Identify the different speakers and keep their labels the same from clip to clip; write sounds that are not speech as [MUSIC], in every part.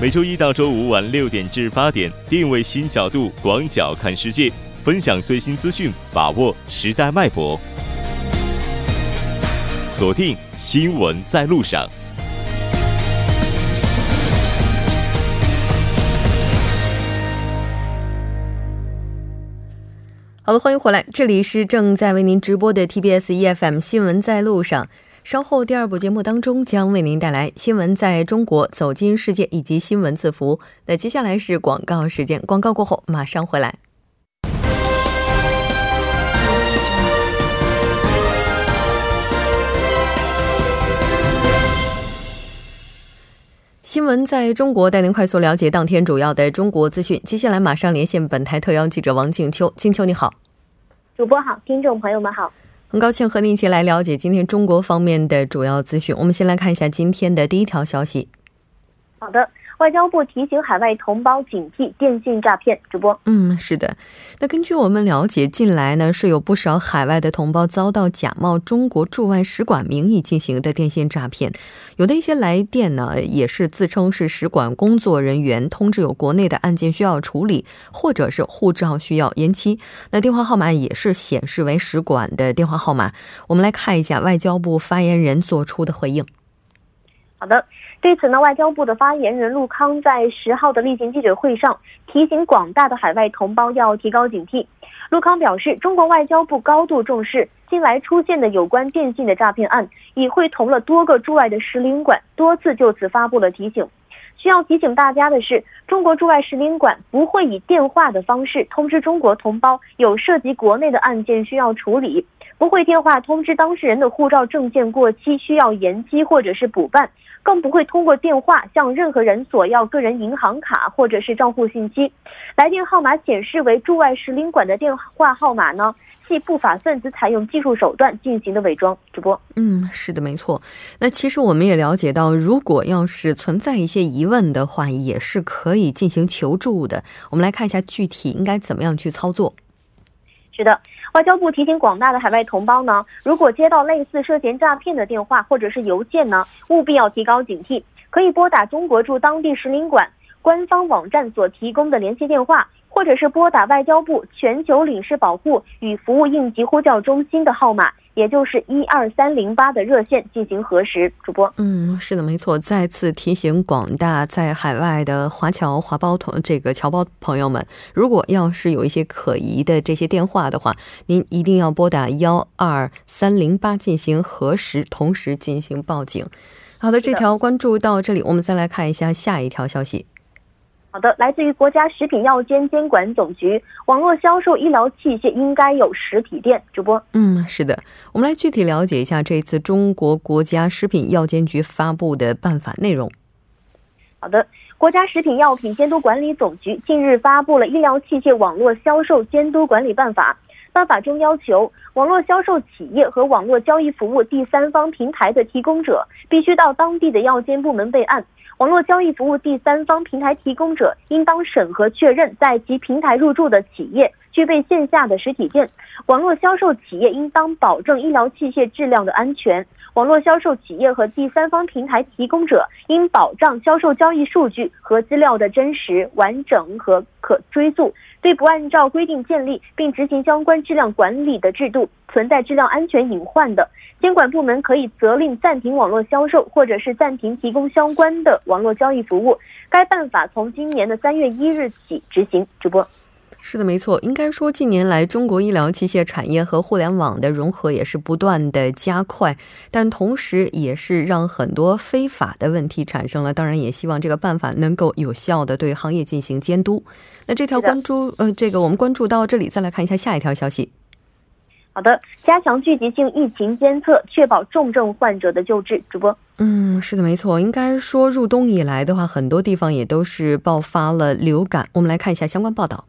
Speaker 1: 每周一到周五晚六点至八点，定位新角度，广角看世界，分享最新资讯，把握时代脉搏。锁定新闻在路上。
Speaker 2: 好了，欢迎回来，这里是正在为您直播的 TBS EFM 新闻在路上。稍后第二部节目当中将为您带来新闻在中国走进世界以及新闻字符。那接下来是广告时间，广告过后马上回来。新闻在中国，带您快速了解当天主要的中国资讯。接下来马上连线本台特邀记者王静秋，静秋你好，
Speaker 3: 主播好，听众朋友们好，
Speaker 2: 很高兴和您一起来了解今天中国方面的主要资讯。我们先来看一下今天的第一条消息。
Speaker 3: 好的。外交部提醒海外同胞警惕电信诈骗。主播，
Speaker 2: 嗯，是的。那根据我们了解，近来呢是有不少海外的同胞遭到假冒中国驻外使馆名义进行的电信诈骗。有的一些来电呢，也是自称是使馆工作人员，通知有国内的案件需要处理，或者是护照需要延期。那电话号码也是显示为使馆的电话号码。我们来看一下外交部发言人做出的回应。
Speaker 3: 好的。对此呢，外交部的发言人陆康在十号的例行记者会上提醒广大的海外同胞要提高警惕。陆康表示，中国外交部高度重视近来出现的有关电信的诈骗案，已会同了多个驻外的使领馆，多次就此发布了提醒。需要提醒大家的是，中国驻外使领馆不会以电话的方式通知中国同胞有涉及国内的案件需要处理，不会电话通知当事人的护照证件过期需要延期或者是补办。更不会通过电话向任何人索要个人银行卡或者是账户信息。来电号码显示为驻外使领馆的电话号码呢，系不法分子采用技术手段进行的伪装。主播，
Speaker 2: 嗯，是的，没错。那其实我们也了解到，如果要是存在一些疑问的话，也是可以进行求助的。我们来看一下具体应该怎么样去操作。
Speaker 3: 是的。外交部提醒广大的海外同胞呢，如果接到类似涉嫌诈骗的电话或者是邮件呢，务必要提高警惕，可以拨打中国驻当地使领馆官方网站所提供的联系电话。或者是拨打外交部全球领事保护与服务应急呼叫中心的号码，也就是一二三零八的热线进行核实。主播，
Speaker 2: 嗯，是的，没错。再次提醒广大在海外的华侨、华胞同这个侨胞朋友们，如果要是有一些可疑的这些电话的话，您一定要拨打幺二三零八进行核实，同时进行报警。好的，这条关注到这里，我们再来看一下下一条消息。
Speaker 3: 好的，来自于国家食品药监监管总局，网络销售医疗器械应该有实体店。主播，
Speaker 2: 嗯，是的，我们来具体了解一下这次中国国家食品药监局发布的办法内容。
Speaker 3: 好的，国家食品药品监督管理总局近日发布了《医疗器械网络销售监督管理办法》。办法中要求，网络销售企业和网络交易服务第三方平台的提供者必须到当地的药监部门备案。网络交易服务第三方平台提供者应当审核确认在其平台入驻的企业具备线下的实体店。网络销售企业应当保证医疗器械质量的安全。网络销售企业和第三方平台提供者应保障销售交易数据和资料的真实、完整和可追溯。对不按照规定建立并执行相关质量管理的制度，存在质量安全隐患的，监管部门可以责令暂停网络销售，或者是暂停提供相关的网络交易服务。该办法从今年的三月一日起执行。主播。
Speaker 2: 是的，没错。应该说，近年来中国医疗器械产业和互联网的融合也是不断的加快，但同时也是让很多非法的问题产生了。当然，也希望这个办法能够有效的对行业进行监督。那这条关注，呃，这个我们关注到这里，再来看一下下一条消息。
Speaker 3: 好的，加强聚集性疫情监测，确保重症患者的救治。主播，
Speaker 2: 嗯，是的，没错。应该说，入冬以来的话，很多地方也都是爆发了流感。我们来看一下相关报道。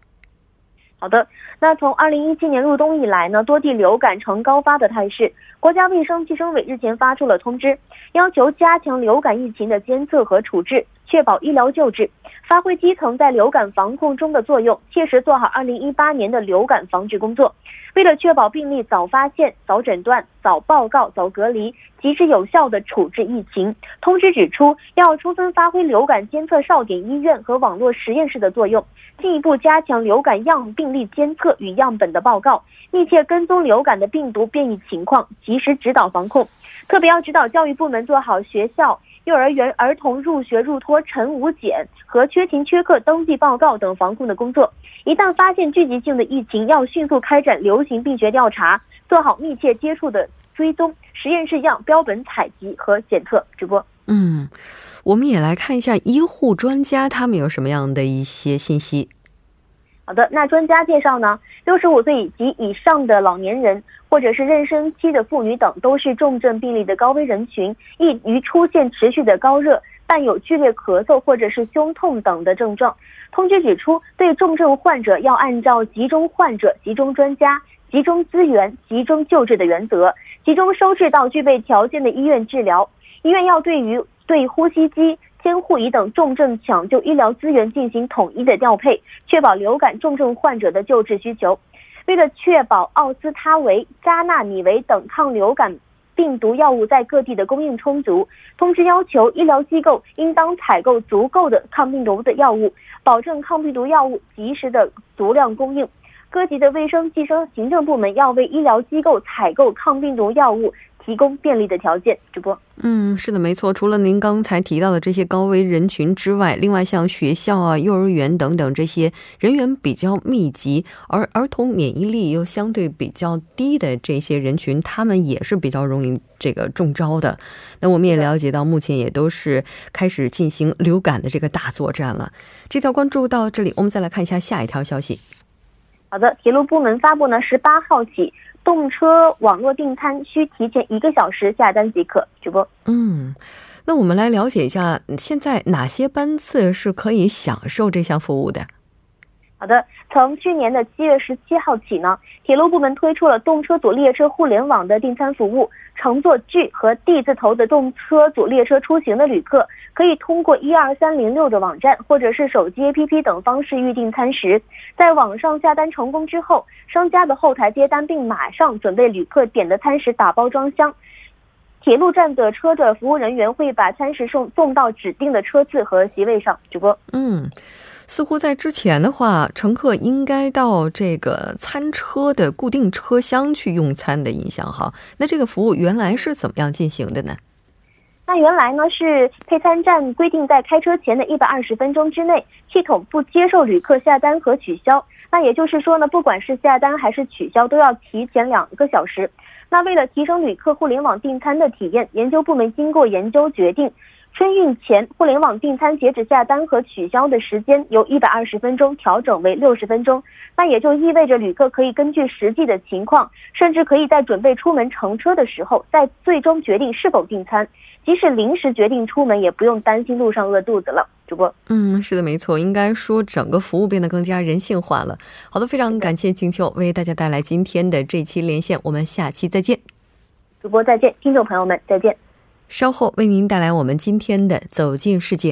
Speaker 3: 好的，那从二零一七年入冬以来呢，多地流感呈高发的态势。国家卫生计生委日前发出了通知，要求加强流感疫情的监测和处置。确保医疗救治，发挥基层在流感防控中的作用，切实做好2018年的流感防治工作。为了确保病例早发现、早诊断、早报告、早隔离，及时有效地处置疫情，通知指出，要充分发挥流感监测哨点医院和网络实验室的作用，进一步加强流感样病例监测与样本的报告，密切跟踪流感的病毒变异情况，及时指导防控。特别要指导教育部门做好学校。幼儿园儿童入学入托晨午检和缺勤缺课登记报告等防控的工作，一旦发现聚集性的疫情，要迅速开展流行病学调查，做好密切接触的追踪、实验室样标本采集和检测。直播，
Speaker 2: 嗯，我们也来看一下医护专家他们有什么样的一些信息。
Speaker 3: 好的，那专家介绍呢，六十五岁及以上的老年人。或者是妊娠期的妇女等，都是重症病例的高危人群，易于出现持续的高热，伴有剧烈咳嗽或者是胸痛等的症状。通知指出，对重症患者要按照集中患者、集中专家、集中资源、集中救治的原则，集中收治到具备条件的医院治疗。医院要对于对呼吸机、监护仪等重症抢救医疗资源进行统一的调配，确保流感重症患者的救治需求。为了确保奥司他韦、加纳米韦等抗流感病毒药物在各地的供应充足，通知要求医疗机构应当采购足够的抗病毒的药物，保证抗病毒药物及时的足量供应。各级的卫生计生行政部门要为医疗机构采购抗病毒药物。提供便利的条件，主播。
Speaker 2: 嗯，是的，没错。除了您刚才提到的这些高危人群之外，另外像学校啊、幼儿园等等这些人员比较密集，而 [LAUGHS] 儿童免疫力又相对比较低的这些人群，他们也是比较容易这个中招的。那我们也了解到，目前也都是开始进行流感的这个大作战了。这条关注到这里，我们再来看一下下一条消息。
Speaker 3: 好的，铁路部门发布呢，十八号起。动车网络订餐需提前一个小时下单即可。主播，
Speaker 2: 嗯，那我们来了解一下，现在哪些班次是可以享受这项服务的？
Speaker 3: 好的，从去年的七月十七号起呢，铁路部门推出了动车组列车互联网的订餐服务。乘坐 G 和 D 字头的动车组列车出行的旅客，可以通过一二三零六的网站或者是手机 APP 等方式预订餐食。在网上下单成功之后，商家的后台接单，并马上准备旅客点的餐食打包装箱。铁路站的车的服务人员会把餐食送送到指定的车次和席位上。主播，
Speaker 2: 嗯。似乎在之前的话，乘客应该到这个餐车的固定车厢去用餐的印象哈。那这个服务原来是怎么样进行的呢？
Speaker 3: 那原来呢是配餐站规定在开车前的一百二十分钟之内，系统不接受旅客下单和取消。那也就是说呢，不管是下单还是取消，都要提前两个小时。那为了提升旅客互联网订餐的体验，研究部门经过研究决定。春运前互联网订餐截止下单和取消的时间由一百二十分钟调整为六十分钟，那也就意味着旅客可以根据实际的情况，甚至可以在准备出门乘车的时候，再最终决定是否订餐。即使临时决定出门，也不用担心路上饿肚子了。主播，
Speaker 2: 嗯，是的，没错，应该说整个服务变得更加人性化了。好的，非常感谢静秋为大家带来今天的这期连线，我们下期再见。
Speaker 3: 主播再见，听众朋友们再见。
Speaker 2: 稍后为您带来我们今天的《走进世界》。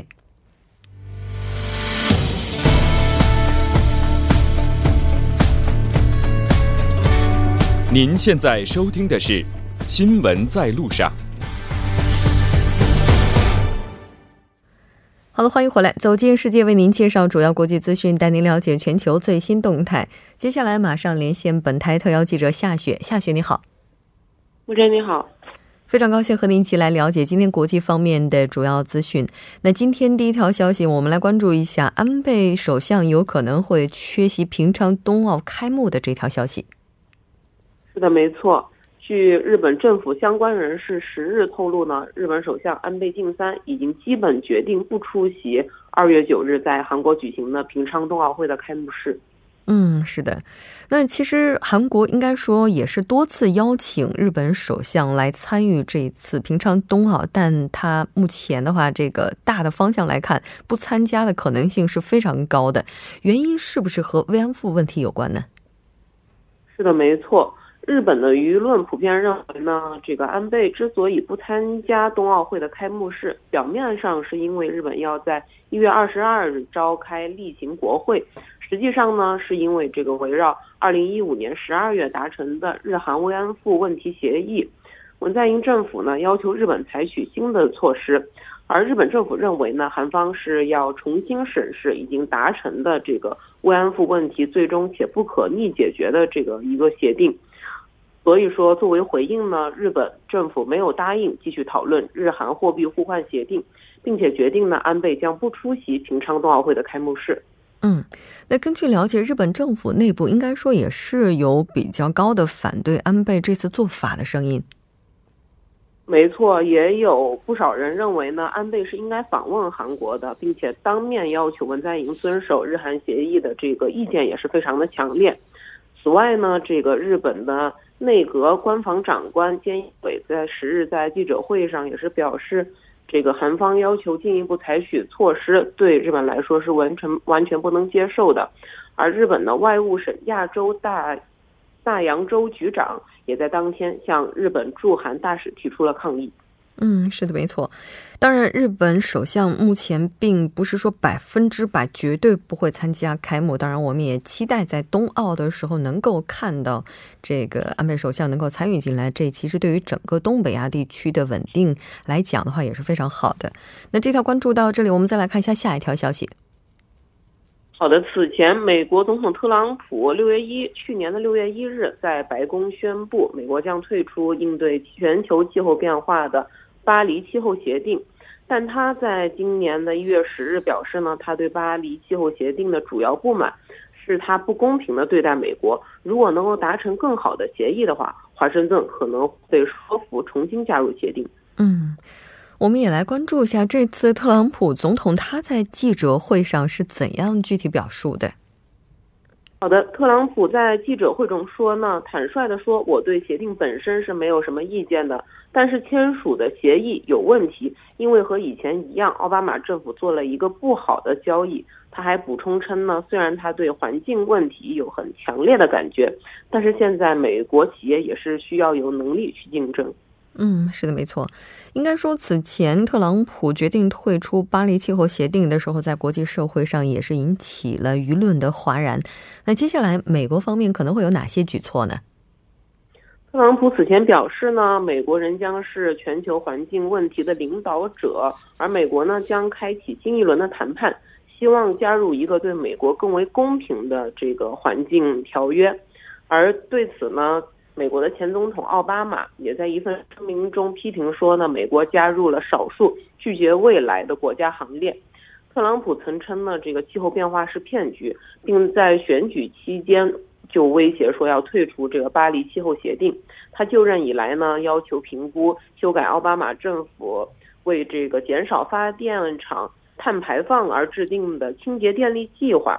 Speaker 1: 您现在收听的是《新闻在路上》。
Speaker 2: 好了，欢迎回来，《走进世界》为您介绍主要国际资讯，带您了解全球最新动态。接下来马上连线本台特邀记者夏雪，夏雪你好，
Speaker 4: 吴真你好。
Speaker 2: 非常高兴和您一起来了解今天国际方面的主要资讯。那今天第一条消息，我们来关注一下安倍首相有可能会缺席平昌冬奥开幕的这条消息。
Speaker 4: 是的，没错。据日本政府相关人士十日透露呢，日本首相安倍晋三已经基本决定不出席二月九日在韩国举行的平昌冬奥会的开幕式。
Speaker 2: 嗯，是的。那其实韩国应该说也是多次邀请日本首相来参与这一次平昌冬奥，但他目前的话，这个大的方向来看，不参加的可能性是非常高的。原因是不是和慰安妇问题有关呢？
Speaker 4: 是的，没错。日本的舆论普遍认为呢，这个安倍之所以不参加冬奥会的开幕式，表面上是因为日本要在一月二十二日召开例行国会，实际上呢，是因为这个围绕二零一五年十二月达成的日韩慰安妇问题协议，文在寅政府呢要求日本采取新的措施，而日本政府认为呢，韩方是要重新审视已经达成的这个慰安妇问题最终且不可逆解决的这个一个协定。所以说，作为回应呢，日本政府没有答应继续讨论日韩货币互换协定，并且决定呢，安倍将不出席平昌冬奥会的开幕式。
Speaker 2: 嗯，那根据了解，日本政府内部应该说也是有比较高的反对安倍这次做法的声音。
Speaker 4: 没错，也有不少人认为呢，安倍是应该访问韩国的，并且当面要求文在寅遵守日韩协议的这个意见也是非常的强烈。此外呢，这个日本的。内阁官房长官菅义伟在十日在记者会上也是表示，这个韩方要求进一步采取措施，对日本来说是完全完全不能接受的。而日本的外务省亚洲大大洋洲局长也在当天向日本驻韩大使提出了抗议。
Speaker 2: 嗯，是的，没错。当然，日本首相目前并不是说百分之百绝对不会参加开幕。当然，我们也期待在冬奥的时候能够看到这个安倍首相能够参与进来。这其实对于整个东北亚地区的稳定来讲的话，也是非常好的。那这条关注到这里，我们再来看一下下一条消息。
Speaker 4: 好的，此前美国总统特朗普六月一去年的六月一日在白宫宣布，美国将退出应对全球气候变化的。巴黎气候协定，但他在今年的一月十日表示呢，他对巴黎气候协定的主要不满是他不公平的对待美国。如果能够达成更好的协议的话，华盛顿可能被说服重新加入协定。
Speaker 2: 嗯，我们也来关注一下这次特朗普总统他在记者会上是怎样具体表述的。
Speaker 4: 好的，特朗普在记者会中说呢，坦率的说，我对协定本身是没有什么意见的，但是签署的协议有问题，因为和以前一样，奥巴马政府做了一个不好的交易。他还补充称呢，虽然他对环境问题有很强烈的感觉，但是现在美国企业也是需要有能力去竞争。
Speaker 2: 嗯，是的，没错。应该说，此前特朗普决定退出巴黎气候协定的时候，在国际社会上也是引起了舆论的哗然。那接下来，美国方面可能会有哪些举措呢？
Speaker 4: 特朗普此前表示呢，美国人将是全球环境问题的领导者，而美国呢将开启新一轮的谈判，希望加入一个对美国更为公平的这个环境条约。而对此呢？美国的前总统奥巴马也在一份声明中批评说呢，美国加入了少数拒绝未来的国家行列。特朗普曾称呢，这个气候变化是骗局，并在选举期间就威胁说要退出这个巴黎气候协定。他就任以来呢，要求评估修改奥巴马政府为这个减少发电厂碳排放而制定的清洁电力计划。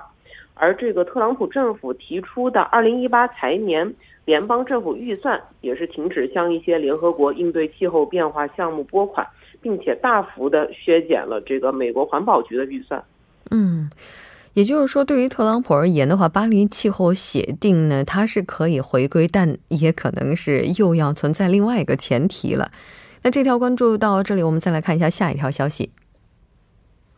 Speaker 4: 而这个特朗普政府提出的二零一八财年联邦政府预算也是停止向一些联合国应对气候变化项目拨款，并且大幅的削减了这个美国环保局的预算。
Speaker 2: 嗯，也就是说，对于特朗普而言的话，巴黎气候协定呢，它是可以回归，但也可能是又要存在另外一个前提了。那这条关注到这里，我们再来看一下下一条消息。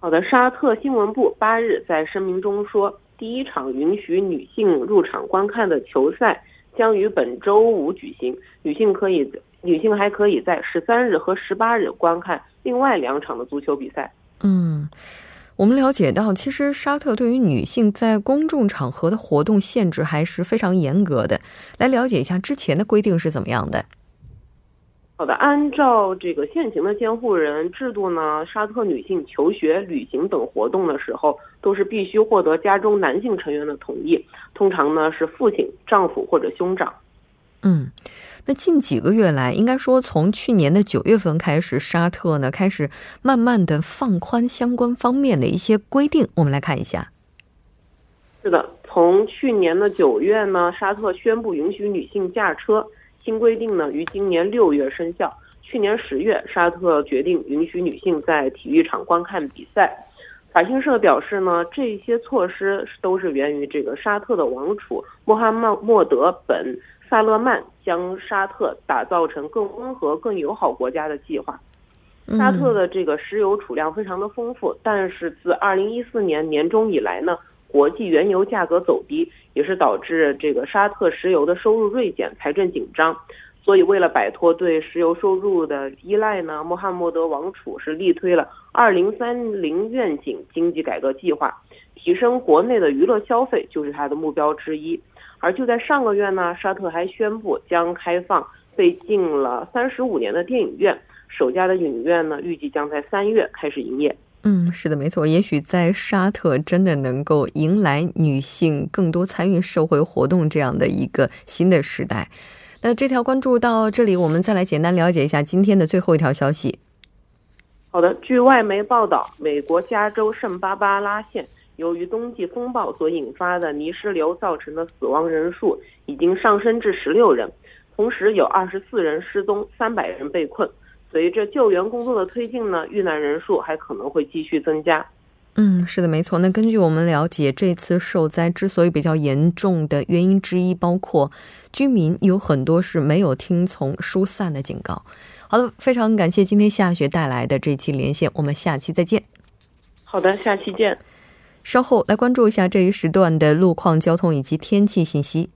Speaker 4: 好的，沙特新闻部八日在声明中说。第一场允许女性入场观看的球赛将于本周五举行，女性可以，女性还可以在十三日和十八日观看另外两场的足球比赛。
Speaker 2: 嗯，我们了解到，其实沙特对于女性在公众场合的活动限制还是非常严格的。来了解一下之前的规定是怎么样的。
Speaker 4: 好的，按照这个现行的监护人制度呢，沙特女性求学、旅行等活动的时候，都是必须获得家中男性成员的同意，通常呢是父亲、丈夫或者兄长。
Speaker 2: 嗯，那近几个月来，应该说从去年的九月份开始，沙特呢开始慢慢的放宽相关方面的一些规定。我们来看一下。
Speaker 4: 是的，从去年的九月呢，沙特宣布允许女性驾车。新规定呢，于今年六月生效。去年十月，沙特决定允许女性在体育场观看比赛。法新社表示呢，这些措施都是源于这个沙特的王储穆罕默默德本萨勒曼将沙特打造成更温和、更友好国家的计划。沙特的这个石油储量非常的丰富，但是自二零一四年年中以来呢，国际原油价格走低，也是导致这个沙特石油的收入锐减，财政紧张。所以，为了摆脱对石油收入的依赖呢，穆罕默德王储是力推了二零三零愿景经济改革计划，提升国内的娱乐消费就是他的目标之一。而就在上个月呢，沙特还宣布将开放被禁了三十五年的电影院，首家的影院呢，预计将在三月开始营业。
Speaker 2: 嗯，是的，没错。也许在沙特真的能够迎来女性更多参与社会活动这样的一个新的时代。那这条关注到这里，我们再来简单了解一下今天的最后一条消息。
Speaker 4: 好的，据外媒报道，美国加州圣巴巴拉县由于冬季风暴所引发的泥石流造成的死亡人数已经上升至十六人，同时有二十四人失踪，三百人被困。随着救援工作的推进呢，遇难人数还可能会继续增加。
Speaker 2: 嗯，是的，没错。那根据我们了解，这次受灾之所以比较严重的原因之一，包括居民有很多是没有听从疏散的警告。好的，非常感谢今天夏雪带来的这期连线，我们下期再见。
Speaker 4: 好的，下期见。
Speaker 2: 稍后来关注一下这一时段的路况、交通以及天气信息。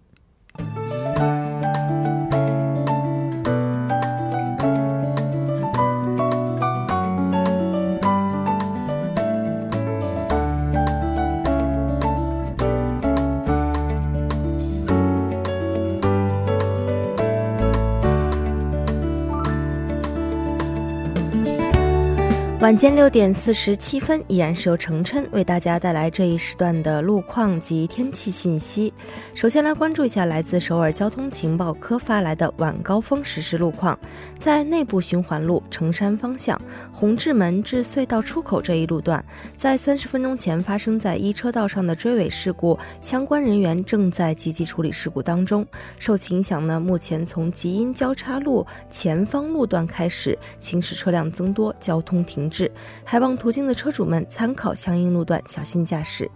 Speaker 5: 晚间六点四十七分，依然是由程琛为大家带来这一时段的路况及天气信息。首先来关注一下来自首尔交通情报科发来的晚高峰实时路况。在内部循环路城山方向红志门至隧道出口这一路段，在三十分钟前发生在一车道上的追尾事故，相关人员正在积极处理事故当中。受其影响呢，目前从吉阴交叉路前方路段开始，行驶车辆增多，交通停滞。还望途经的车主们参考相应路段，小心驾驶。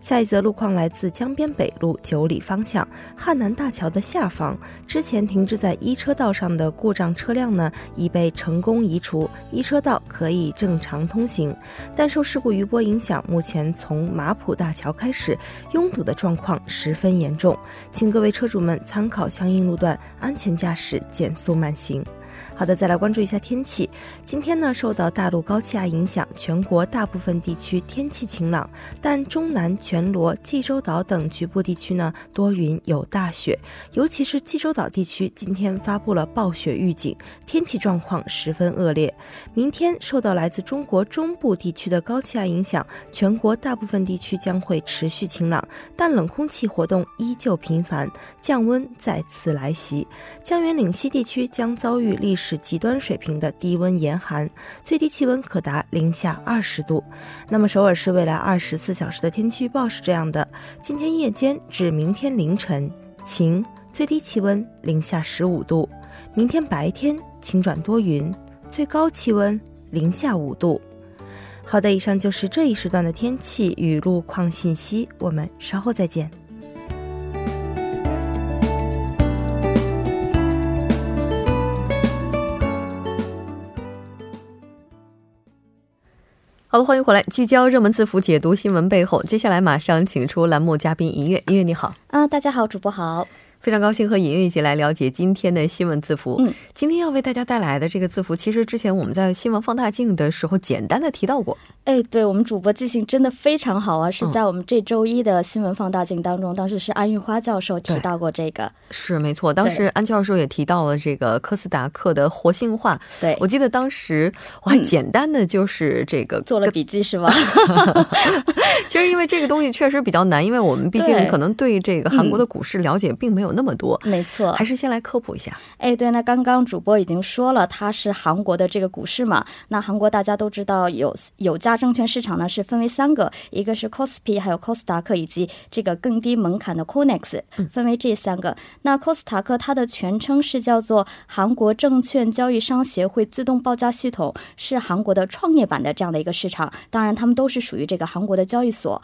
Speaker 5: 下一则路况来自江边北路九里方向汉南大桥的下方，之前停滞在一车道上的故障车辆呢，已被成功移除，一车道可以正常通行。但受事故余波影响，目前从马浦大桥开始，拥堵的状况十分严重，请各位车主们参考相应路段，安全驾驶，减速慢行。好的，再来关注一下天气。今天呢，受到大陆高气压影响，全国大部分地区天气晴朗，但中南全罗、济州岛等局部地区呢多云有大雪，尤其是济州岛地区今天发布了暴雪预警，天气状况十分恶劣。明天受到来自中国中部地区的高气压影响，全国大部分地区将会持续晴朗，但冷空气活动依旧频繁，降温再次来袭。江源岭西地区将遭遇历史是极端水平的低温严寒，最低气温可达零下二十度。那么首尔市未来二十四小时的天气预报是这样的：今天夜间至明天凌晨晴，最低气温零下十五度；明天白天晴转多云，最高气温零下五度。好的，以上就是这一时段的天气与路况信息，我们稍后再见。
Speaker 2: 好的，欢迎回来，聚焦热门字符，解读新闻背后。接下来马上请出栏目嘉宾音乐，音乐你好
Speaker 6: 啊，大家好，主播好。
Speaker 2: 非常高兴和尹月一起来了解今天的新闻字符。嗯，今天要为大家带来的这个字符，其实之前我们在新闻放大镜的时候简单的提到过。
Speaker 6: 哎，对我们主播记性真的非常好啊！是在我们这周一的新闻放大镜当中，当时是安玉花教授提到过这个。
Speaker 2: 是没错，当时安教授也提到了这个科斯达克的活性化。
Speaker 6: 对，
Speaker 2: 我记得当时我还简单的就是这个
Speaker 6: 做了笔记，是吧？
Speaker 2: 其实因为这个东西确实比较难，因为我们毕竟可能对这个韩国的股市了解并没有那么多。
Speaker 6: 没错，
Speaker 2: 还是先来科普一下。
Speaker 6: 哎，对，那刚刚主播已经说了，它是韩国的这个股市嘛。那韩国大家都知道，有有价证券市场呢是分为三个，一个是 Kospi，还有 o s 克以及这个更低门槛的 Konex，分为这三个。那 o s 克它的全称是叫做韩国证券交易商协会自动报价系统，是韩国的创业板的这样的一个市场。当然，他们都是属于这个韩国的交易所。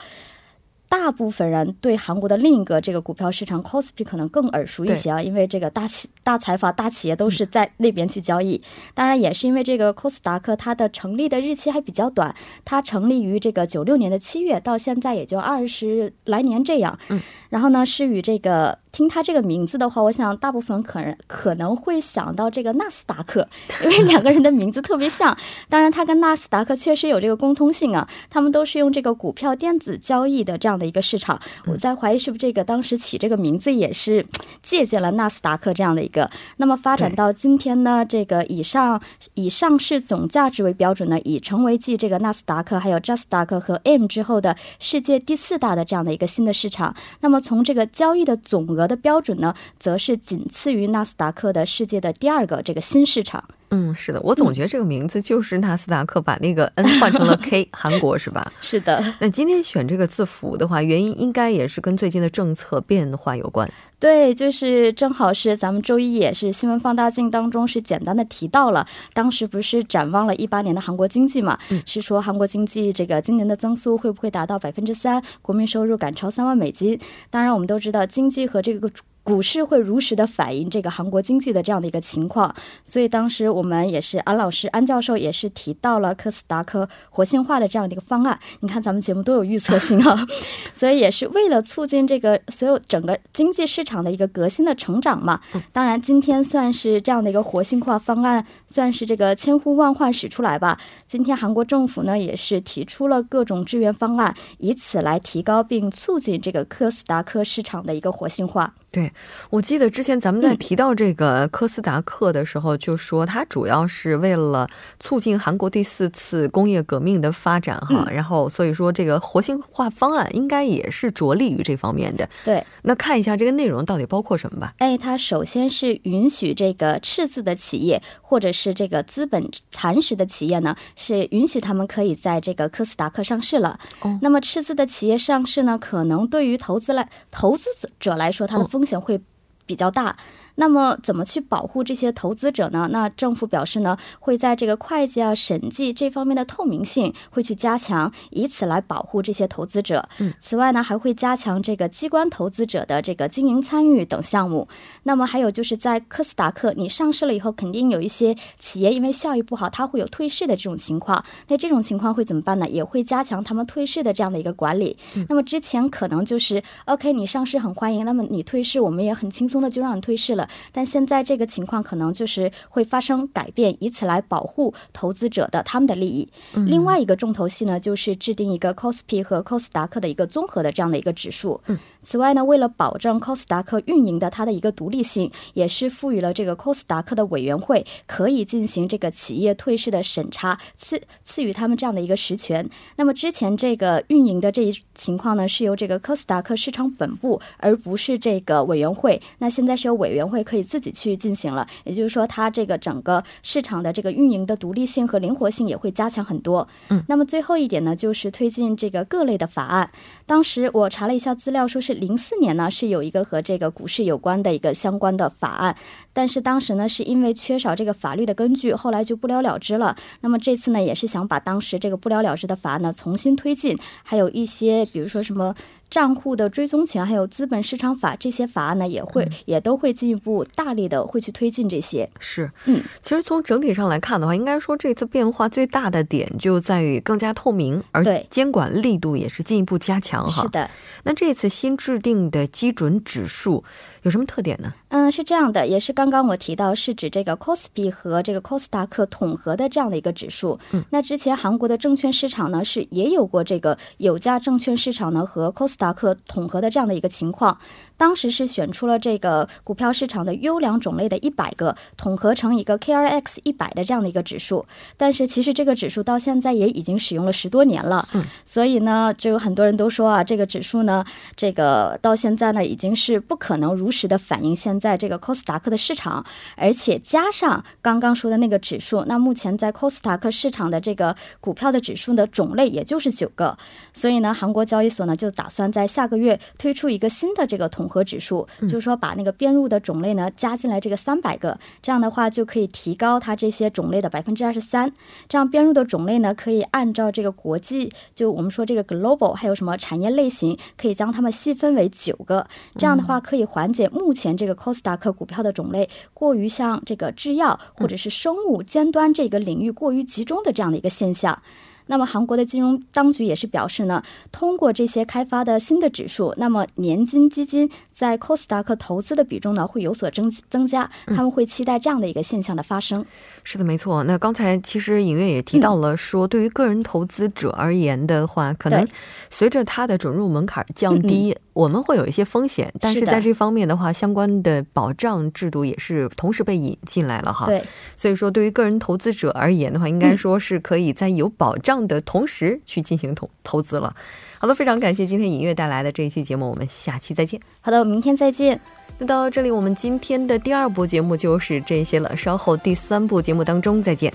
Speaker 6: 大部分人对韩国的另一个这个股票市场 c o s p i 可能更耳熟一些啊，因为这个大企大财阀大企业都是在那边去交易。当然，也是因为这个 c o s 达克它的成立的日期还比较短，它成立于这个九六年的七月，到现在也就二十来年这样。嗯，然后呢，是与这个。听他这个名字的话，我想大部分可能可能会想到这个纳斯达克，[LAUGHS] 因为两个人的名字特别像。当然，它跟纳斯达克确实有这个共通性啊，他们都是用这个股票电子交易的这样的一个市场。我在怀疑是不是这个当时起这个名字也是借鉴了纳斯达克这样的一个。那么发展到今天呢，这个以上以上市总价值为标准呢，已成为继这个纳斯达克还有扎斯达克和 M 之后的世界第四大的这样的一个新的市场。那么从这个交易的总额。的标准呢，则是仅次于纳斯达克的世界的第二个这个新市场。
Speaker 2: 嗯，是的，我总觉得这个名字就是纳斯达克把那个 N 换成了 K，[LAUGHS] 韩国是吧？
Speaker 6: 是的。
Speaker 2: 那今天选这个字符的话，原因应该也是跟最近的政策变化有关。
Speaker 6: 对，就是正好是咱们周一也是新闻放大镜当中是简单的提到了，当时不是展望了一八年的韩国经济嘛？是说韩国经济这个今年的增速会不会达到百分之三，国民收入赶超三万美金？当然，我们都知道经济和这个。股市会如实的反映这个韩国经济的这样的一个情况，所以当时我们也是安老师、安教授也是提到了科斯达克活性化的这样的一个方案。你看咱们节目都有预测性啊，[LAUGHS] 所以也是为了促进这个所有整个经济市场的一个革新的成长嘛。当然，今天算是这样的一个活性化方案，算是这个千呼万唤始出来吧。今天韩国政府呢也是提出了各种支援方案，以此来提高并促进这个科斯达克市场的一个活性化。
Speaker 2: 对，我记得之前咱们在提到这个科斯达克的时候，就说它主要是为了促进韩国第四次工业革命的发展哈，然后所以说这个活性化方案应该也是着力于这方面的。
Speaker 6: 对，
Speaker 2: 那看一下这个内容到底包括什么吧。
Speaker 6: 哎，它首先是允许这个赤字的企业或者是这个资本蚕食的企业呢，是允许他们可以在这个科斯达克上市了。哦，那么赤字的企业上市呢，可能对于投资来投资者来说，它的风风险会比较大。那么怎么去保护这些投资者呢？那政府表示呢，会在这个会计啊、审计这方面的透明性会去加强，以此来保护这些投资者。嗯，此外呢，还会加强这个机关投资者的这个经营参与等项目。那么还有就是在科斯达克，你上市了以后，肯定有一些企业因为效益不好，它会有退市的这种情况。那这种情况会怎么办呢？也会加强他们退市的这样的一个管理。那么之前可能就是 OK，你上市很欢迎，那么你退市，我们也很轻松的就让你退市了。但现在这个情况可能就是会发生改变，以此来保护投资者的他们的利益。另外一个重头戏呢，就是制定一个 c o s p i 和 c o s 达克的一个综合的这样的一个指数。此外呢，为了保证 c o s 达克运营的它的一个独立性，也是赋予了这个 c o s 达克的委员会可以进行这个企业退市的审查，赐赐予他们这样的一个实权。那么之前这个运营的这一情况呢，是由这个 c o s 达克市场本部，而不是这个委员会。那现在是由委员。会可以自己去进行了，也就是说，它这个整个市场的这个运营的独立性和灵活性也会加强很多。嗯，那么最后一点呢，就是推进这个各类的法案。当时我查了一下资料，说是零四年呢是有一个和这个股市有关的一个相关的法案，但是当时呢是因为缺少这个法律的根据，后来就不了了之了。那么这次呢也是想把当时这个不了了之的法案呢重新推进，还有一些比如说什么。账户的追踪权，还有资本市场法这些法案呢，也会也都会进一步大力的会去推进这些。
Speaker 2: 是，嗯，其实从整体上来看的话，应该说这次变化最大的点就在于更加透明，而监管力度也是进一步加强哈。
Speaker 6: 是的，
Speaker 2: 那这次新制定的基准指数有什么特点呢？
Speaker 6: 嗯，是这样的，也是刚刚我提到，是指这个 c o s p i 和这个 c o s d a 克统合的这样的一个指数。嗯，那之前韩国的证券市场呢，是也有过这个有价证券市场呢和 c 达克统合的这样的一个情况，当时是选出了这个股票市场的优良种类的一百个，统合成一个 KRX 一百的这样的一个指数。但是其实这个指数到现在也已经使用了十多年了，嗯，所以呢，就有很多人都说啊，这个指数呢，这个到现在呢，已经是不可能如实的反映现在这个 c o s 达克的市场，而且加上刚刚说的那个指数，那目前在 c o s 达克市场的这个股票的指数的种类也就是九个，所以呢，韩国交易所呢就打算。算在下个月推出一个新的这个统合指数，就是说把那个编入的种类呢加进来这个三百个，这样的话就可以提高它这些种类的百分之二十三。这样编入的种类呢可以按照这个国际，就我们说这个 global 还有什么产业类型，可以将它们细分为九个。这样的话可以缓解目前这个 c o s d a q 股票的种类过于像这个制药或者是生物尖端这个领域过于集中的这样的一个现象。那么韩国的金融当局也是表示呢，通过这些开发的新的指数，那么年金基金在 c o s d a q 投资的比重呢会有所增增加，他们会期待这样的一个现象的发生。
Speaker 2: 是的，没错。那刚才其实尹月也提到了，说对于个人投资者而言的话，可能随着它的准入门槛降低。我们会有一些风险，但是在这方面的话，相关的保障制度也是同时被引进来了哈。对，所以说对于个人投资者而言的话，应该说是可以在有保障的同时去进行投投资了。好的，非常感谢今天尹月带来的这一期节目，我们下期再见。
Speaker 6: 好的，明天再见。
Speaker 2: 那到这里，我们今天的第二部节目就是这些了，稍后第三部节目当中再见。